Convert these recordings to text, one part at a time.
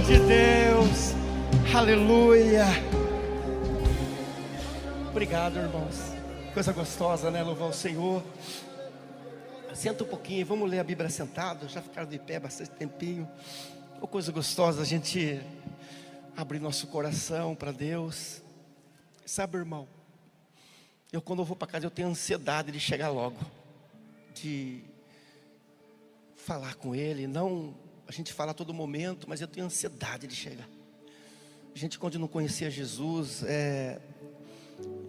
de Deus. Aleluia. Obrigado, irmãos. Coisa gostosa, né? Louvar o Senhor. Senta um pouquinho, vamos ler a Bíblia sentado. Já ficaram de pé bastante tempinho. Uma coisa gostosa a gente abrir nosso coração para Deus. Sabe, irmão, eu quando eu vou para casa eu tenho ansiedade de chegar logo, de falar com Ele. Não, a gente fala a todo momento, mas eu tenho ansiedade de chegar. A gente quando não conhecia Jesus, é,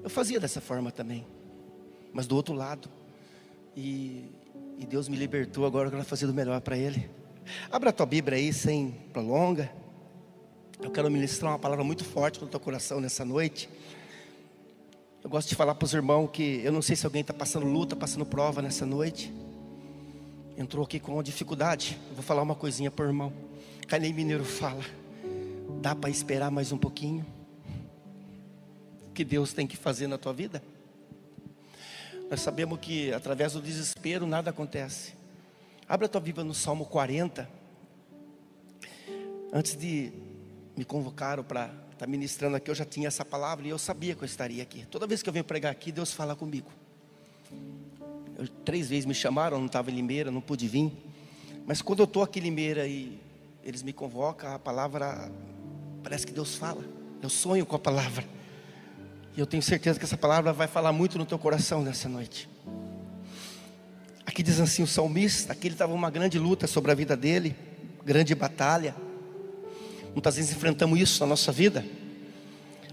eu fazia dessa forma também, mas do outro lado. E, e Deus me libertou agora eu quero fazer do melhor para Ele. Abra a tua Bíblia aí sem prolonga. Eu quero ministrar uma palavra muito forte no teu coração nessa noite. Eu gosto de falar para os irmãos que eu não sei se alguém está passando luta, passando prova nessa noite. Entrou aqui com uma dificuldade. Vou falar uma coisinha para o irmão. Canei Mineiro fala. Dá para esperar mais um pouquinho? O que Deus tem que fazer na tua vida? Nós sabemos que através do desespero nada acontece. Abra a tua Bíblia no Salmo 40. Antes de me convocaram para estar tá ministrando aqui, eu já tinha essa palavra e eu sabia que eu estaria aqui. Toda vez que eu venho pregar aqui, Deus fala comigo. Eu, três vezes me chamaram, não estava em Limeira, não pude vir. Mas quando eu estou aqui em Limeira e eles me convocam, a palavra, parece que Deus fala. Eu sonho com a palavra. E eu tenho certeza que essa palavra vai falar muito no teu coração nessa noite. Aqui diz assim o salmista, aqui ele estava uma grande luta sobre a vida dele, grande batalha. Muitas vezes enfrentamos isso na nossa vida.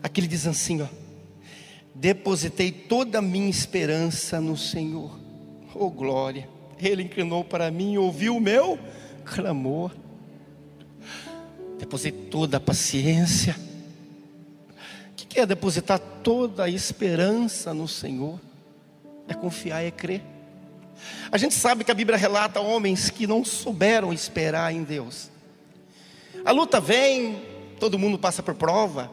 Aqui ele diz assim, ó: Depositei toda a minha esperança no Senhor. Oh glória. Ele inclinou para mim e ouviu o meu clamor. Depositei toda a paciência. O que é depositar toda a esperança no Senhor? É confiar, é crer. A gente sabe que a Bíblia relata homens que não souberam esperar em Deus. A luta vem, todo mundo passa por prova.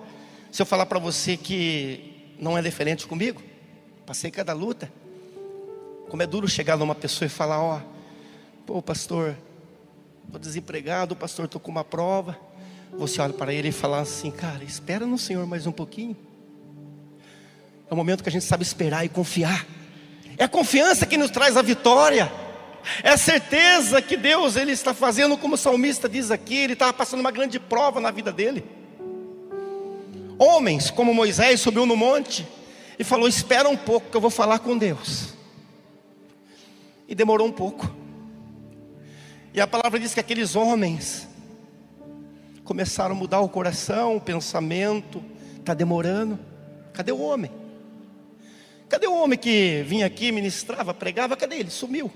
Se eu falar para você que não é diferente comigo, passei cada luta. Como é duro chegar numa pessoa e falar: Ó, pô, pastor, estou desempregado, pastor, estou com uma prova. Você olha para ele e fala assim: Cara, espera no Senhor mais um pouquinho. É o momento que a gente sabe esperar e confiar. É a confiança que nos traz a vitória. É a certeza que Deus ele está fazendo, como o salmista diz aqui, ele estava passando uma grande prova na vida dele. Homens como Moisés subiu no monte e falou: Espera um pouco que eu vou falar com Deus. E demorou um pouco. E a palavra diz que aqueles homens começaram a mudar o coração, o pensamento. Está demorando. Cadê o homem? Cadê o homem que vinha aqui, ministrava, pregava? Cadê ele? Sumiu.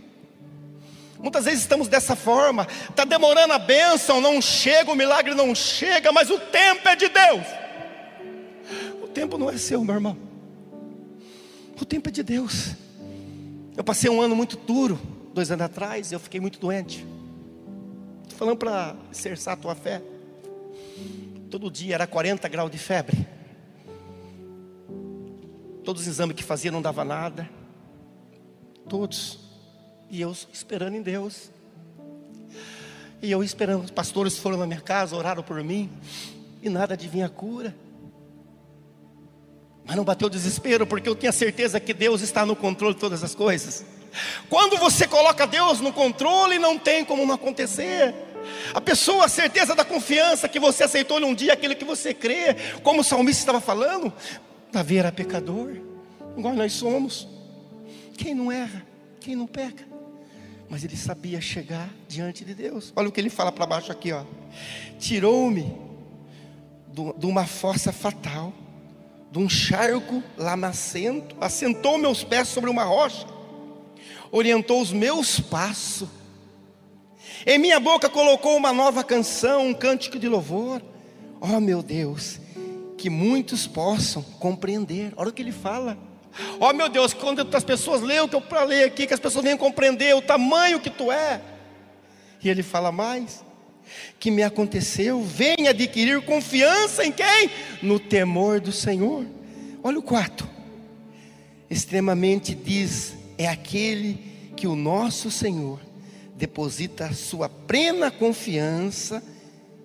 Muitas vezes estamos dessa forma, está demorando a bênção, não chega, o milagre não chega, mas o tempo é de Deus. O tempo não é seu, meu irmão. O tempo é de Deus. Eu passei um ano muito duro, dois anos atrás, eu fiquei muito doente. Estou falando para exercer a tua fé. Todo dia era 40 graus de febre. Todos os exames que fazia não dava nada. Todos. E eu esperando em Deus. E eu esperando, os pastores foram na minha casa, oraram por mim, e nada adivinha cura. Mas não bateu desespero, porque eu tinha certeza que Deus está no controle de todas as coisas. Quando você coloca Deus no controle, não tem como não acontecer. A pessoa, a certeza da confiança que você aceitou num dia aquilo que você crê, como o salmista estava falando, Davi era pecador, igual nós somos. Quem não erra, quem não peca mas ele sabia chegar diante de Deus. Olha o que ele fala para baixo aqui, ó. Tirou-me de uma fossa fatal, de um charco lamacento, assentou meus pés sobre uma rocha, orientou os meus passos. Em minha boca colocou uma nova canção, um cântico de louvor. Oh, meu Deus, que muitos possam compreender. Olha o que ele fala. Oh, meu Deus, quando as pessoas leem o que eu ler aqui, que as pessoas venham compreender o tamanho que tu é. E ele fala mais: que me aconteceu, vem adquirir confiança em quem? No temor do Senhor. Olha o quarto. Extremamente diz: é aquele que o nosso Senhor deposita a sua plena confiança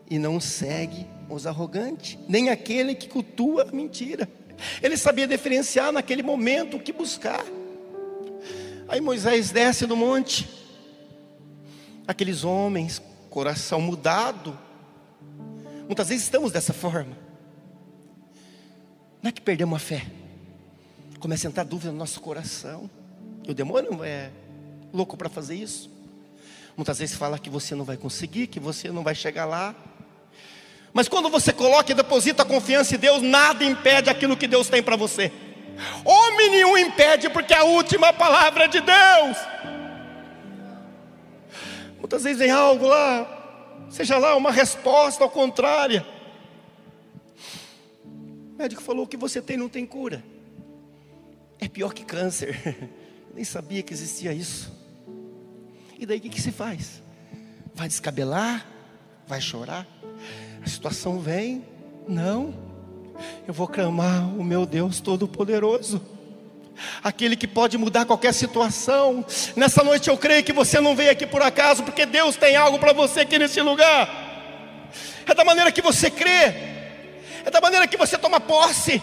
e não segue os arrogantes, nem aquele que cultua a mentira. Ele sabia diferenciar naquele momento o que buscar. Aí Moisés desce do monte, aqueles homens, coração mudado. Muitas vezes estamos dessa forma. Não é que perdemos a fé, começa a entrar dúvida no nosso coração. E o demônio é louco para fazer isso. Muitas vezes fala que você não vai conseguir, que você não vai chegar lá. Mas quando você coloca e deposita a confiança em Deus, nada impede aquilo que Deus tem para você. Homem nenhum impede, porque a última palavra é de Deus. Muitas vezes vem algo lá, seja lá uma resposta ao contrário. O médico falou que você tem não tem cura. É pior que câncer. Nem sabia que existia isso. E daí o que, que se faz? Vai descabelar? Vai chorar? A situação vem? Não. Eu vou clamar o meu Deus Todo-Poderoso. Aquele que pode mudar qualquer situação. Nessa noite eu creio que você não veio aqui por acaso, porque Deus tem algo para você aqui nesse lugar. É da maneira que você crê, é da maneira que você toma posse.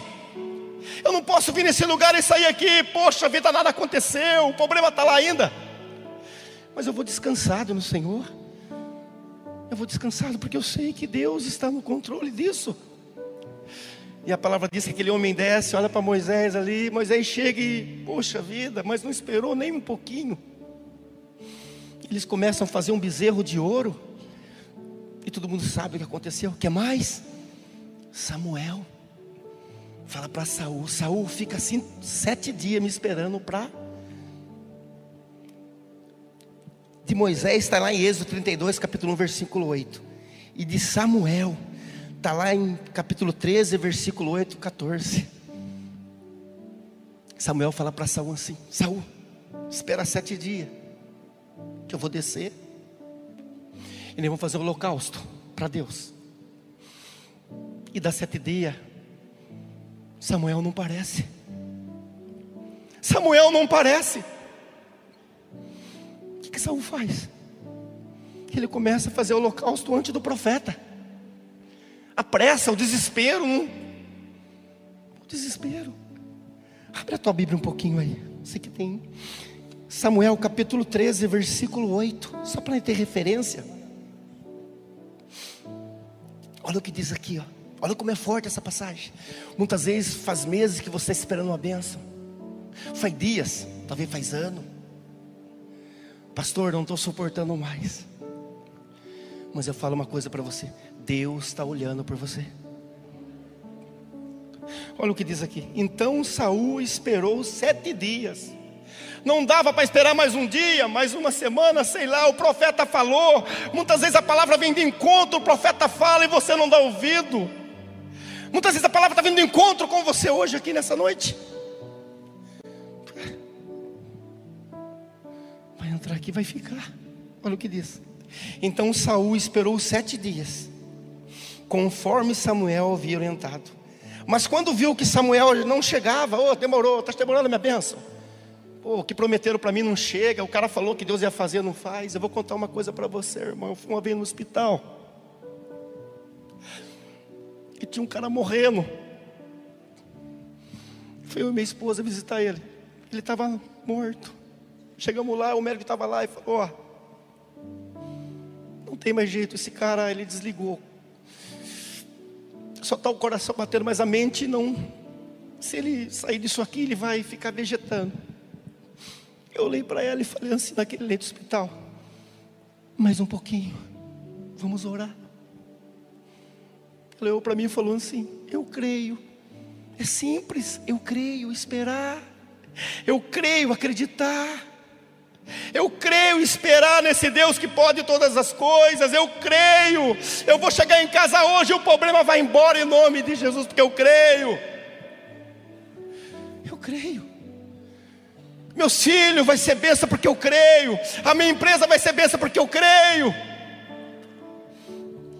Eu não posso vir nesse lugar e sair aqui, poxa vida, nada aconteceu, o problema está lá ainda. Mas eu vou descansado no Senhor. Eu vou descansado porque eu sei que Deus está no controle disso. E a palavra diz que aquele homem desce, olha para Moisés ali, Moisés chega e, poxa vida, mas não esperou nem um pouquinho. Eles começam a fazer um bezerro de ouro, e todo mundo sabe o que aconteceu. O que mais? Samuel fala para Saul, Saul fica assim sete dias me esperando para de Moisés está lá em Êxodo 32, capítulo 1, versículo 8. E de Samuel, está lá em capítulo 13, versículo 8, 14. Samuel fala para Saul assim: Saul, espera sete dias, que eu vou descer. E nós vamos fazer um holocausto para Deus. E dá sete dias, Samuel não parece. Samuel não parece que Saul faz? Ele começa a fazer o holocausto antes do profeta. A pressa, o desespero. O desespero. Abre a tua Bíblia um pouquinho aí. Você que tem. Samuel capítulo 13, versículo 8. Só para ter referência. Olha o que diz aqui, ó. Olha como é forte essa passagem. Muitas vezes faz meses que você está esperando uma benção. Faz dias, talvez faz ano. Pastor, não estou suportando mais. Mas eu falo uma coisa para você: Deus está olhando por você. Olha o que diz aqui. Então Saul esperou sete dias. Não dava para esperar mais um dia, mais uma semana, sei lá. O profeta falou. Muitas vezes a palavra vem de encontro, o profeta fala e você não dá ouvido. Muitas vezes a palavra está vindo de encontro com você hoje aqui nessa noite. entrar aqui vai ficar. Olha o que diz. Então Saul esperou sete dias, conforme Samuel havia orientado. Mas quando viu que Samuel não chegava, oh, demorou, está demorando a minha bênção. Pô, o que prometeram para mim não chega, o cara falou que Deus ia fazer, não faz. Eu vou contar uma coisa para você, irmão. Eu fui uma vez no hospital. E tinha um cara morrendo. Fui eu e minha esposa visitar ele. Ele estava morto. Chegamos lá, o médico estava lá e falou: Ó, não tem mais jeito, esse cara ele desligou. Só está o coração batendo, mas a mente não. Se ele sair disso aqui, ele vai ficar vegetando. Eu olhei para ela e falei assim, naquele leito hospital: Mais um pouquinho, vamos orar. Ela olhou para mim e falou assim: Eu creio. É simples, eu creio, esperar. Eu creio, acreditar. Eu creio esperar nesse Deus que pode todas as coisas. Eu creio. Eu vou chegar em casa hoje e o problema vai embora em nome de Jesus, porque eu creio. Eu creio. Meu filho vai ser benção porque eu creio. A minha empresa vai ser benção porque eu creio.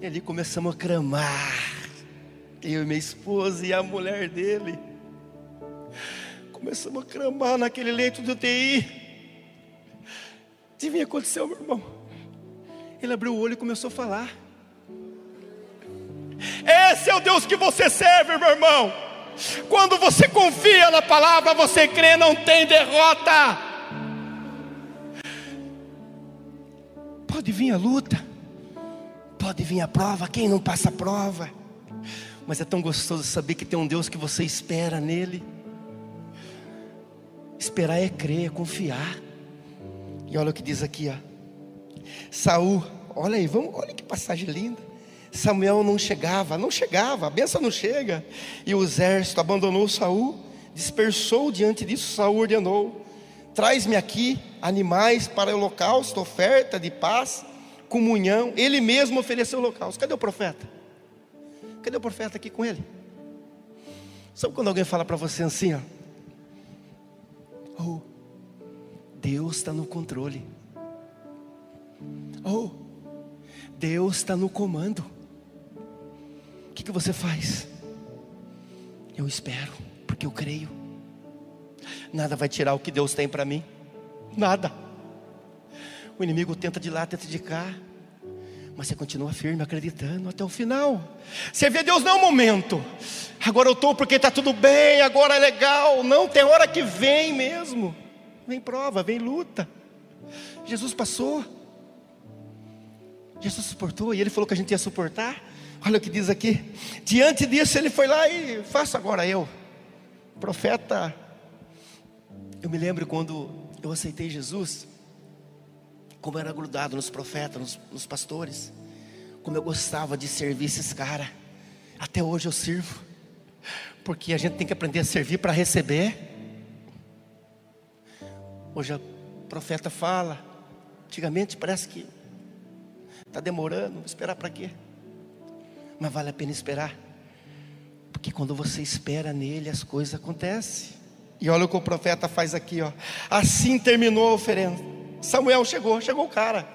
E ali começamos a clamar. Eu e minha esposa e a mulher dele. Começamos a clamar naquele leito do UTI. Adivinha o que aconteceu, meu irmão? Ele abriu o olho e começou a falar. Esse é o Deus que você serve, meu irmão. Quando você confia na palavra, você crê, não tem derrota. Pode vir a luta, pode vir a prova, quem não passa a prova, mas é tão gostoso saber que tem um Deus que você espera nele. Esperar é crer, é confiar. E olha o que diz aqui, ó. Saul, olha aí, vamos, olha que passagem linda. Samuel não chegava, não chegava, a benção não chega. E o exército abandonou Saul, dispersou diante disso, Saul ordenou: Traz-me aqui animais para holocausto, oferta de paz, comunhão. Ele mesmo ofereceu holocausto. Cadê o profeta? Cadê o profeta aqui com ele? Sabe quando alguém fala para você assim, ó? Oh, Deus está no controle. Oh, Deus está no comando. O que, que você faz? Eu espero, porque eu creio. Nada vai tirar o que Deus tem para mim. Nada. O inimigo tenta de lá, tenta de cá. Mas você continua firme, acreditando até o final. Você vê Deus não é um momento. Agora eu estou porque está tudo bem, agora é legal. Não, tem hora que vem mesmo. Vem prova, vem luta. Jesus passou. Jesus suportou e ele falou que a gente ia suportar. Olha o que diz aqui. Diante disso, ele foi lá e faça agora eu. Profeta. Eu me lembro quando eu aceitei Jesus, como eu era grudado nos profetas, nos, nos pastores, como eu gostava de servir esses caras. Até hoje eu sirvo, porque a gente tem que aprender a servir para receber. Hoje o profeta fala, antigamente parece que está demorando, esperar para quê? Mas vale a pena esperar, porque quando você espera nele, as coisas acontecem. E olha o que o profeta faz aqui, ó. Assim terminou a oferenda. Samuel chegou, chegou o cara.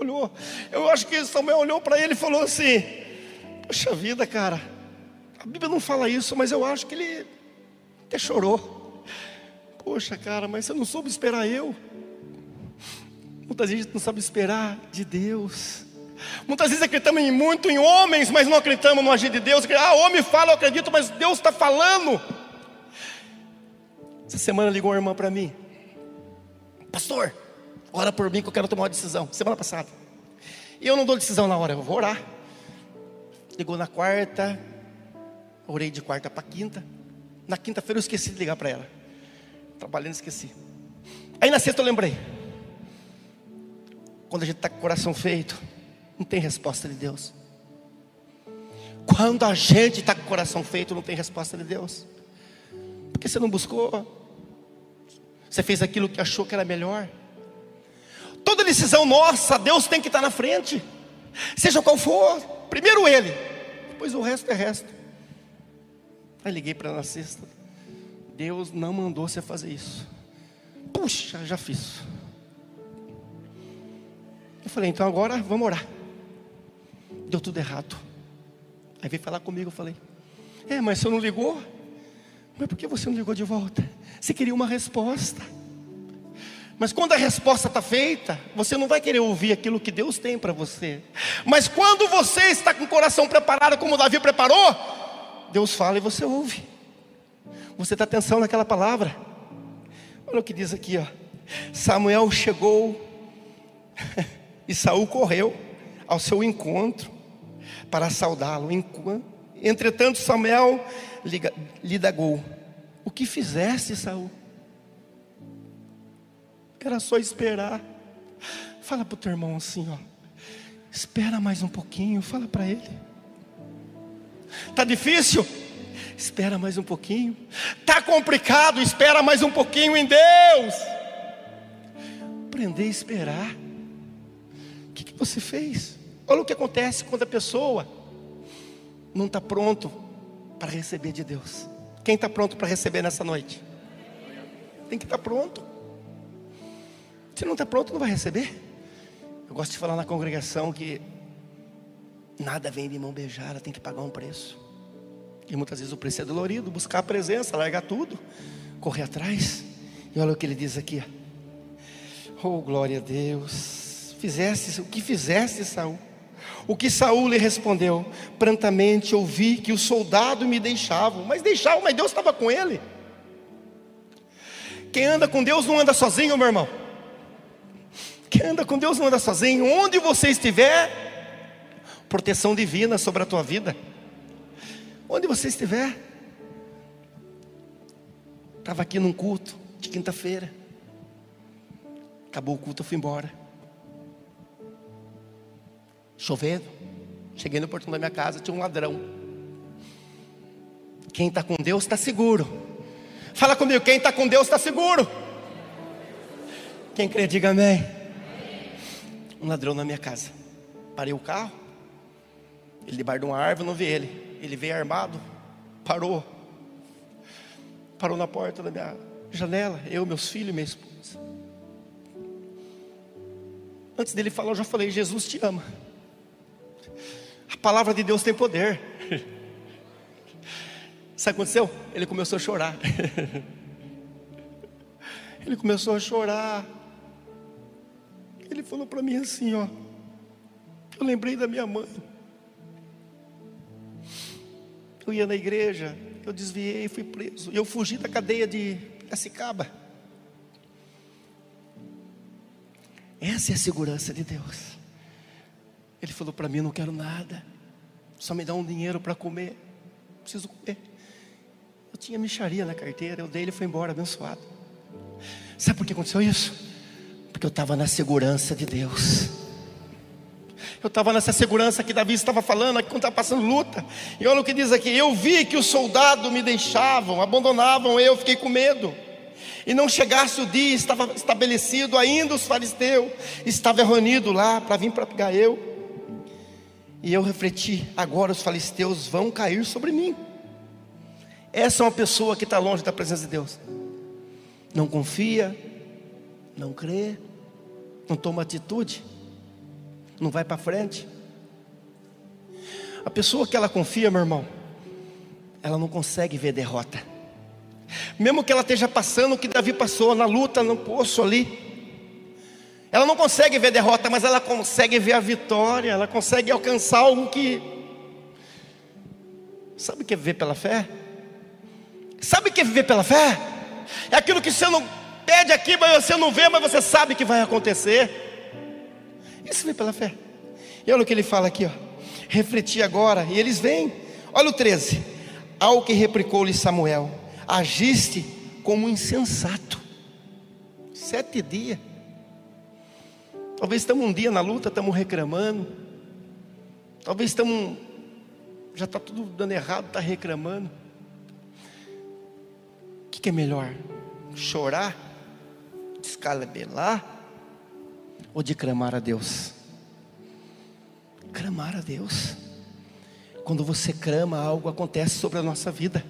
Olhou. Eu acho que Samuel olhou para ele e falou assim: Poxa vida, cara. A Bíblia não fala isso, mas eu acho que ele até chorou. Poxa, cara, mas você não soube esperar eu. Muitas vezes não sabe esperar de Deus. Muitas vezes acreditamos em muito em homens, mas não acreditamos no agir de Deus. Ah, homem fala, eu acredito, mas Deus está falando. Essa semana ligou uma irmã para mim. Pastor, ora por mim que eu quero tomar uma decisão. Semana passada. E eu não dou decisão na hora, eu vou orar. Ligou na quarta, orei de quarta para quinta. Na quinta-feira eu esqueci de ligar para ela. Trabalhando, esqueci. Aí na sexta eu lembrei. Quando a gente está com o coração feito, não tem resposta de Deus. Quando a gente está com o coração feito, não tem resposta de Deus. Porque você não buscou você fez aquilo que achou que era melhor. Toda decisão nossa, Deus tem que estar na frente. Seja qual for, primeiro Ele, depois o resto é resto. Aí liguei para ela na sexta. Deus não mandou você fazer isso. Puxa, já fiz. Eu falei, então agora vamos orar. Deu tudo errado. Aí veio falar comigo, eu falei, é, mas você não ligou? Mas por que você não ligou de volta? Você queria uma resposta. Mas quando a resposta está feita, você não vai querer ouvir aquilo que Deus tem para você. Mas quando você está com o coração preparado, como Davi preparou, Deus fala e você ouve. Você está atenção naquela palavra. Olha o que diz aqui, ó. Samuel chegou e Saul correu ao seu encontro para saudá-lo. Entretanto, Samuel lhe dagou: O que fizeste, Saul? Era só esperar. Fala para o teu irmão assim, ó. Espera mais um pouquinho, fala para ele. Tá difícil? Espera mais um pouquinho. Tá complicado? Espera mais um pouquinho em Deus. Aprender a esperar. O que, que você fez? Olha o que acontece quando a pessoa não está pronto para receber de Deus. Quem está pronto para receber nessa noite? Tem que estar tá pronto. Se não está pronto, não vai receber. Eu gosto de falar na congregação que nada vem de mão beijada, tem que pagar um preço. E muitas vezes o preço é dolorido, buscar a presença, largar tudo, correr atrás. E olha o que ele diz aqui. Oh, glória a Deus. Fizeste o que fizeste, Saul. O que Saul lhe respondeu? Prontamente ouvi que os soldados me deixavam, mas deixavam, mas Deus estava com ele. Quem anda com Deus não anda sozinho, meu irmão. Quem anda com Deus não anda sozinho. Onde você estiver, proteção divina sobre a tua vida. Onde você estiver. Estava aqui num culto de quinta-feira. Acabou o culto, eu fui embora. Chovendo. Cheguei no portão da minha casa, tinha um ladrão. Quem está com Deus está seguro. Fala comigo, quem está com Deus está seguro. Quem crê, diga amém. Um ladrão na minha casa. Parei o carro. Ele debaixo de uma árvore, não vi ele. Ele veio armado, parou. Parou na porta da minha janela. Eu, meus filhos e minha esposa. Antes dele falar, eu já falei: Jesus te ama. A palavra de Deus tem poder. Sabe o que aconteceu? Ele começou a chorar. Ele começou a chorar. Ele falou para mim assim, ó. Eu lembrei da minha mãe. Eu ia na igreja, eu desviei, fui preso. Eu fugi da cadeia de Piracicaba. Essa é a segurança de Deus. Ele falou para mim: não quero nada, só me dá um dinheiro para comer, preciso comer. Eu tinha micharia na carteira, eu dei, ele foi embora, abençoado. Sabe por que aconteceu isso? Porque eu estava na segurança de Deus. Eu estava nessa segurança que Davi estava falando, quando estava passando luta. E olha o que diz aqui: Eu vi que os soldados me deixavam, abandonavam eu, fiquei com medo. E não chegasse o dia, estava estabelecido ainda os fariseus, estava reunido lá para vir para pegar eu. E eu refleti: agora os filisteus vão cair sobre mim. Essa é uma pessoa que está longe da presença de Deus. Não confia, não crê, não toma atitude, não vai para frente. A pessoa que ela confia, meu irmão, ela não consegue ver derrota. Mesmo que ela esteja passando o que Davi passou na luta, no poço ali, ela não consegue ver derrota, mas ela consegue ver a vitória, ela consegue alcançar algo que. Sabe o que é viver pela fé? Sabe o que é viver pela fé? É aquilo que você não pede aqui, mas você não vê, mas você sabe que vai acontecer. Isso vem pela fé. E olha o que ele fala aqui, ó. Refleti agora, e eles vêm. Olha o 13. Ao que replicou-lhe Samuel: Agiste como insensato. Sete dias. Talvez estamos um dia na luta, estamos reclamando. Talvez estamos. Já está tudo dando errado, está reclamando. O que, que é melhor? Chorar? Descalabelar? Ou de clamar a Deus? Clamar a Deus. Quando você clama, algo acontece sobre a nossa vida.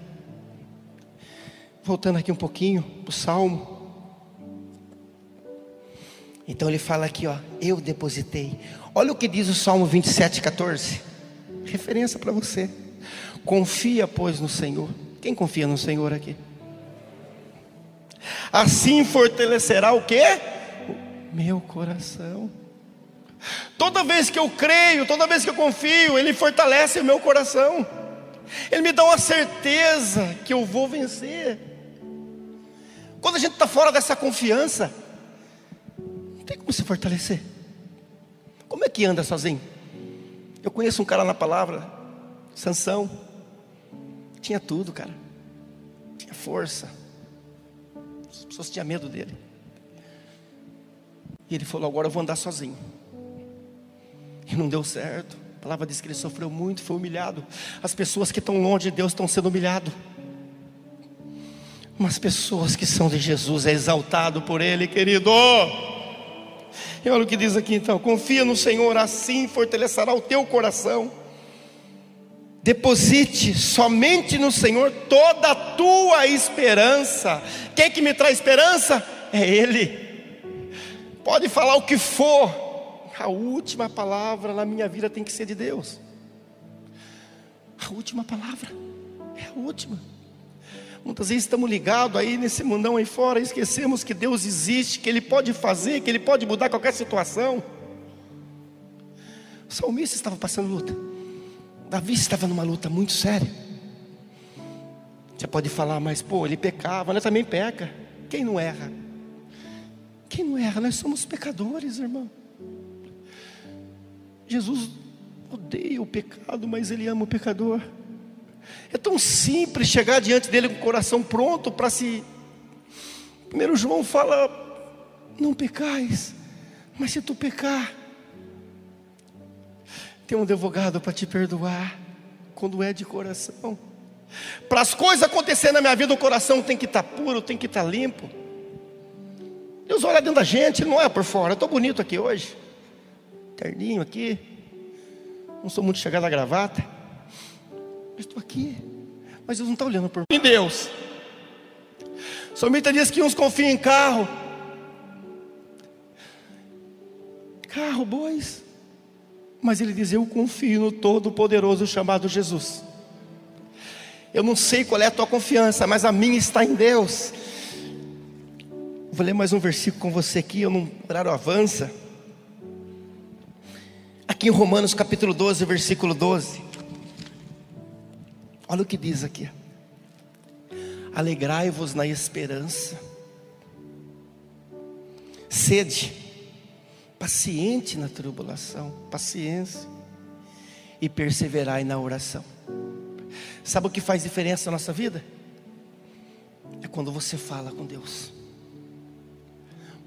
Voltando aqui um pouquinho para o Salmo. Então ele fala aqui, ó, eu depositei. Olha o que diz o Salmo 27, 14. Referência para você. Confia, pois, no Senhor. Quem confia no Senhor aqui? Assim fortalecerá o que? Meu coração. Toda vez que eu creio, toda vez que eu confio, Ele fortalece o meu coração. Ele me dá uma certeza que eu vou vencer. Quando a gente está fora dessa confiança, tem como se fortalecer. Como é que anda sozinho? Eu conheço um cara na palavra, Sansão. Tinha tudo, cara. Tinha força. As pessoas tinham medo dele. E ele falou: Agora eu vou andar sozinho. E não deu certo. A palavra diz que ele sofreu muito, foi humilhado. As pessoas que estão longe de Deus estão sendo humilhadas. Mas pessoas que são de Jesus é exaltado por Ele, querido. E olha o que diz aqui então: confia no Senhor, assim fortalecerá o teu coração. Deposite somente no Senhor toda a tua esperança. Quem que me traz esperança? É Ele. Pode falar o que for, a última palavra na minha vida tem que ser de Deus. A última palavra é a última. Muitas vezes estamos ligados aí nesse mundão aí fora, esquecemos que Deus existe, que Ele pode fazer, que Ele pode mudar qualquer situação. O salmista estava passando luta. Davi estava numa luta muito séria. Você pode falar, mas pô, ele pecava, nós também peca. Quem não erra? Quem não erra? Nós somos pecadores, irmão. Jesus odeia o pecado, mas ele ama o pecador. É tão simples chegar diante dele com o coração pronto para se. Primeiro João fala: não pecais, mas se tu pecar, tem um advogado para te perdoar, quando é de coração. Para as coisas acontecerem na minha vida, o coração tem que estar tá puro, tem que estar tá limpo. Deus olha dentro da gente, não é por fora. Eu estou bonito aqui hoje, terninho aqui, não sou muito chegado à gravata, mas estou aqui. Mas Deus não está olhando por mim. Em Deus. Somita diz que uns confiam em carro, carro, bois. Mas ele diz: Eu confio no Todo-Poderoso chamado Jesus. Eu não sei qual é a tua confiança, mas a minha está em Deus. Vou ler mais um versículo com você aqui, eu não, horário avança. Aqui em Romanos capítulo 12, versículo 12. Olha o que diz aqui. Alegrai-vos na esperança. Sede paciente na tribulação, paciência e perseverai na oração. Sabe o que faz diferença na nossa vida? É quando você fala com Deus.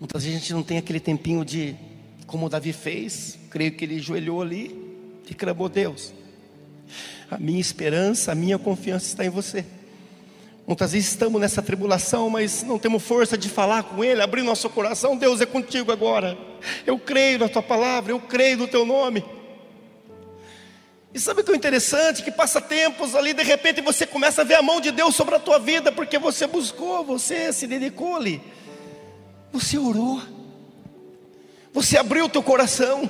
Muitas vezes a gente não tem aquele tempinho de, como Davi fez, creio que ele joelhou ali e clamou Deus. A minha esperança, a minha confiança está em você. Muitas vezes estamos nessa tribulação, mas não temos força de falar com Ele, abrir nosso coração. Deus é contigo agora. Eu creio na Tua palavra, eu creio no Teu nome. E sabe o que é interessante? Que passa tempos ali, de repente você começa a ver a mão de Deus sobre a tua vida, porque você buscou, você se dedicou ali, você orou, você abriu o teu coração.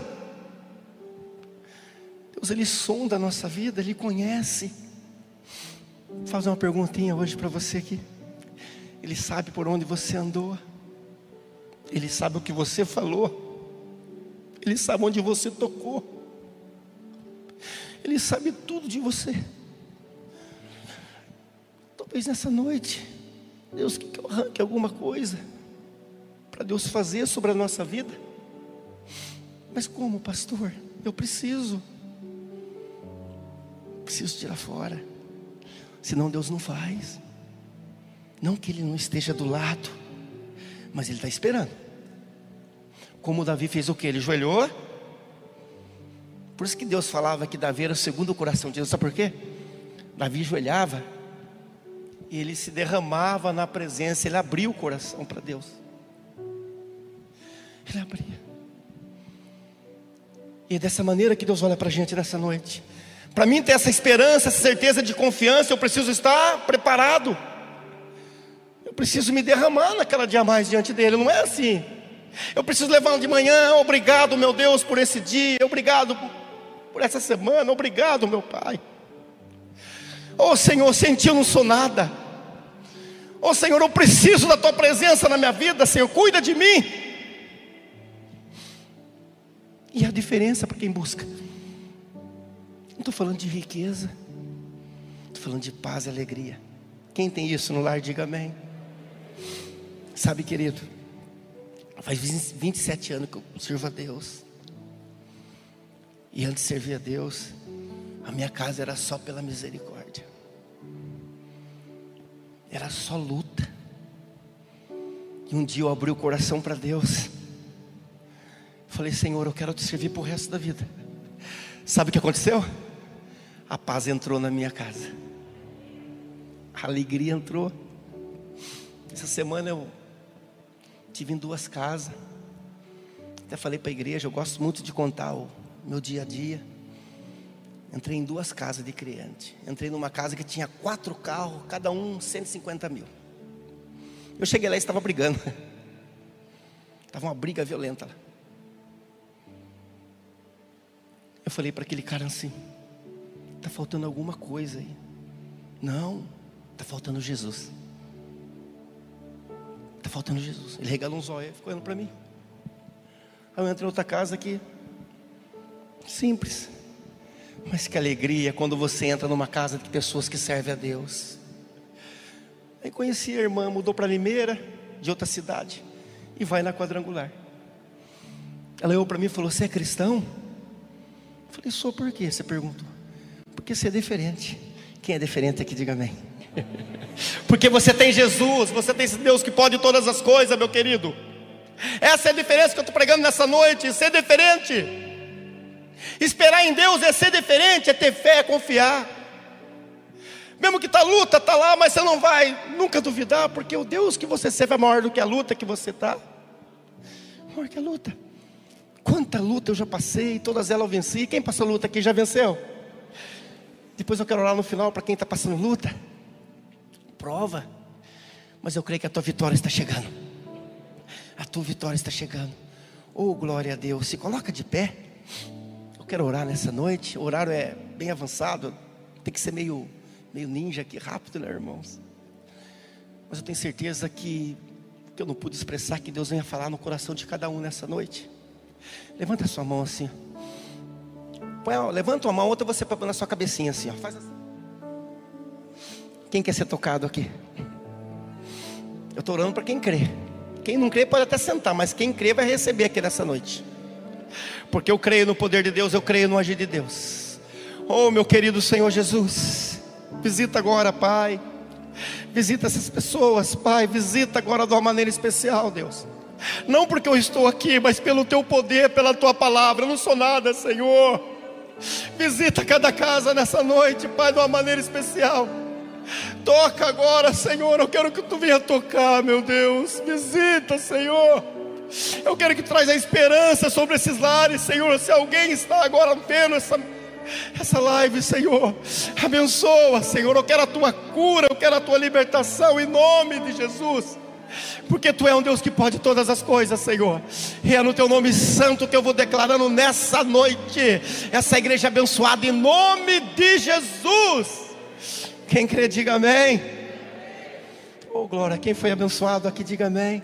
Deus, Ele sonda a nossa vida, Ele conhece. Vou fazer uma perguntinha hoje para você aqui. Ele sabe por onde você andou, Ele sabe o que você falou, Ele sabe onde você tocou. Ele sabe tudo de você. Talvez nessa noite, Deus que eu arranque alguma coisa para Deus fazer sobre a nossa vida. Mas como, pastor? Eu preciso. Preciso tirar fora. Senão Deus não faz. Não que Ele não esteja do lado, mas Ele está esperando. Como Davi fez o que? Ele joelhou por isso que Deus falava que Davi era o segundo coração de Deus. Sabe por quê? Davi joelhava e ele se derramava na presença, ele abria o coração para Deus. Ele abria. E é dessa maneira que Deus olha para a gente nessa noite. Para mim ter essa esperança, essa certeza de confiança, eu preciso estar preparado. Eu preciso me derramar naquela dia mais diante dele. Não é assim. Eu preciso levar de manhã, obrigado, meu Deus, por esse dia, obrigado por essa semana. Obrigado, meu Pai. Oh Senhor, sem Ti eu não sou nada. Oh Senhor, eu preciso da Tua presença na minha vida, Senhor, cuida de mim. E a diferença para quem busca. Não estou falando de riqueza, estou falando de paz e alegria. Quem tem isso no lar, diga amém. Sabe, querido, faz 27 anos que eu sirvo a Deus. E antes de servir a Deus, a minha casa era só pela misericórdia. Era só luta. E um dia eu abri o coração para Deus. Falei, Senhor, eu quero te servir para o resto da vida. Sabe o que aconteceu? A paz entrou na minha casa. A alegria entrou. Essa semana eu tive em duas casas. Até falei para a igreja, eu gosto muito de contar o meu dia a dia. Entrei em duas casas de cliente. Entrei numa casa que tinha quatro carros, cada um 150 mil. Eu cheguei lá e estava brigando. Estava uma briga violenta lá. Eu falei para aquele cara assim: está faltando alguma coisa aí. Não, está faltando Jesus. Está faltando Jesus. Ele regalou um zóio ficou olhando para mim. Aí eu entrei em outra casa que Simples. Mas que alegria quando você entra numa casa de pessoas que servem a Deus. Aí conheci a irmã, mudou para Limeira, de outra cidade, e vai na quadrangular. Ela olhou para mim e falou: Você é cristão? Falei: Sou por quê? Você perguntou. Porque você é diferente. Quem é diferente aqui, diga amém. Porque você tem Jesus, você tem esse Deus que pode todas as coisas, meu querido. Essa é a diferença que eu estou pregando nessa noite: ser diferente. Esperar em Deus é ser diferente, é ter fé, é confiar. Mesmo que está luta, está lá, mas você não vai nunca duvidar, porque o Deus que você serve é maior do que a luta que você está. Maior que a luta. Quanta luta eu já passei, todas elas eu venci. Quem passou luta aqui já venceu? Depois eu quero orar no final para quem está passando luta. Prova. Mas eu creio que a tua vitória está chegando. A tua vitória está chegando. Oh, glória a Deus. Se coloca de pé. Eu quero orar nessa noite. O horário é bem avançado. Tem que ser meio meio ninja aqui, rápido, né, irmãos? Mas eu tenho certeza que, que eu não pude expressar que Deus venha falar no coração de cada um nessa noite. Levanta a sua mão assim. Põe, levanta uma mão, outra você põe na sua cabecinha assim, ó. Faz assim. Quem quer ser tocado aqui? Eu estou orando para quem crê. Quem não crê pode até sentar, mas quem crê vai receber aqui nessa noite. Porque eu creio no poder de Deus, eu creio no agir de Deus. Oh, meu querido Senhor Jesus. Visita agora, Pai. Visita essas pessoas, Pai. Visita agora de uma maneira especial, Deus. Não porque eu estou aqui, mas pelo teu poder, pela tua palavra. Eu não sou nada, Senhor. Visita cada casa nessa noite, Pai, de uma maneira especial. Toca agora, Senhor. Eu quero que tu venha tocar, meu Deus. Visita, Senhor. Eu quero que traz a esperança sobre esses lares, Senhor. Se alguém está agora vendo essa essa live, Senhor. Abençoa, Senhor. Eu quero a tua cura, eu quero a tua libertação em nome de Jesus. Porque tu é um Deus que pode todas as coisas, Senhor. E é no teu nome santo que eu vou declarando nessa noite essa igreja abençoada em nome de Jesus. Quem crê, diga amém. Oh, glória. Quem foi abençoado aqui, diga amém.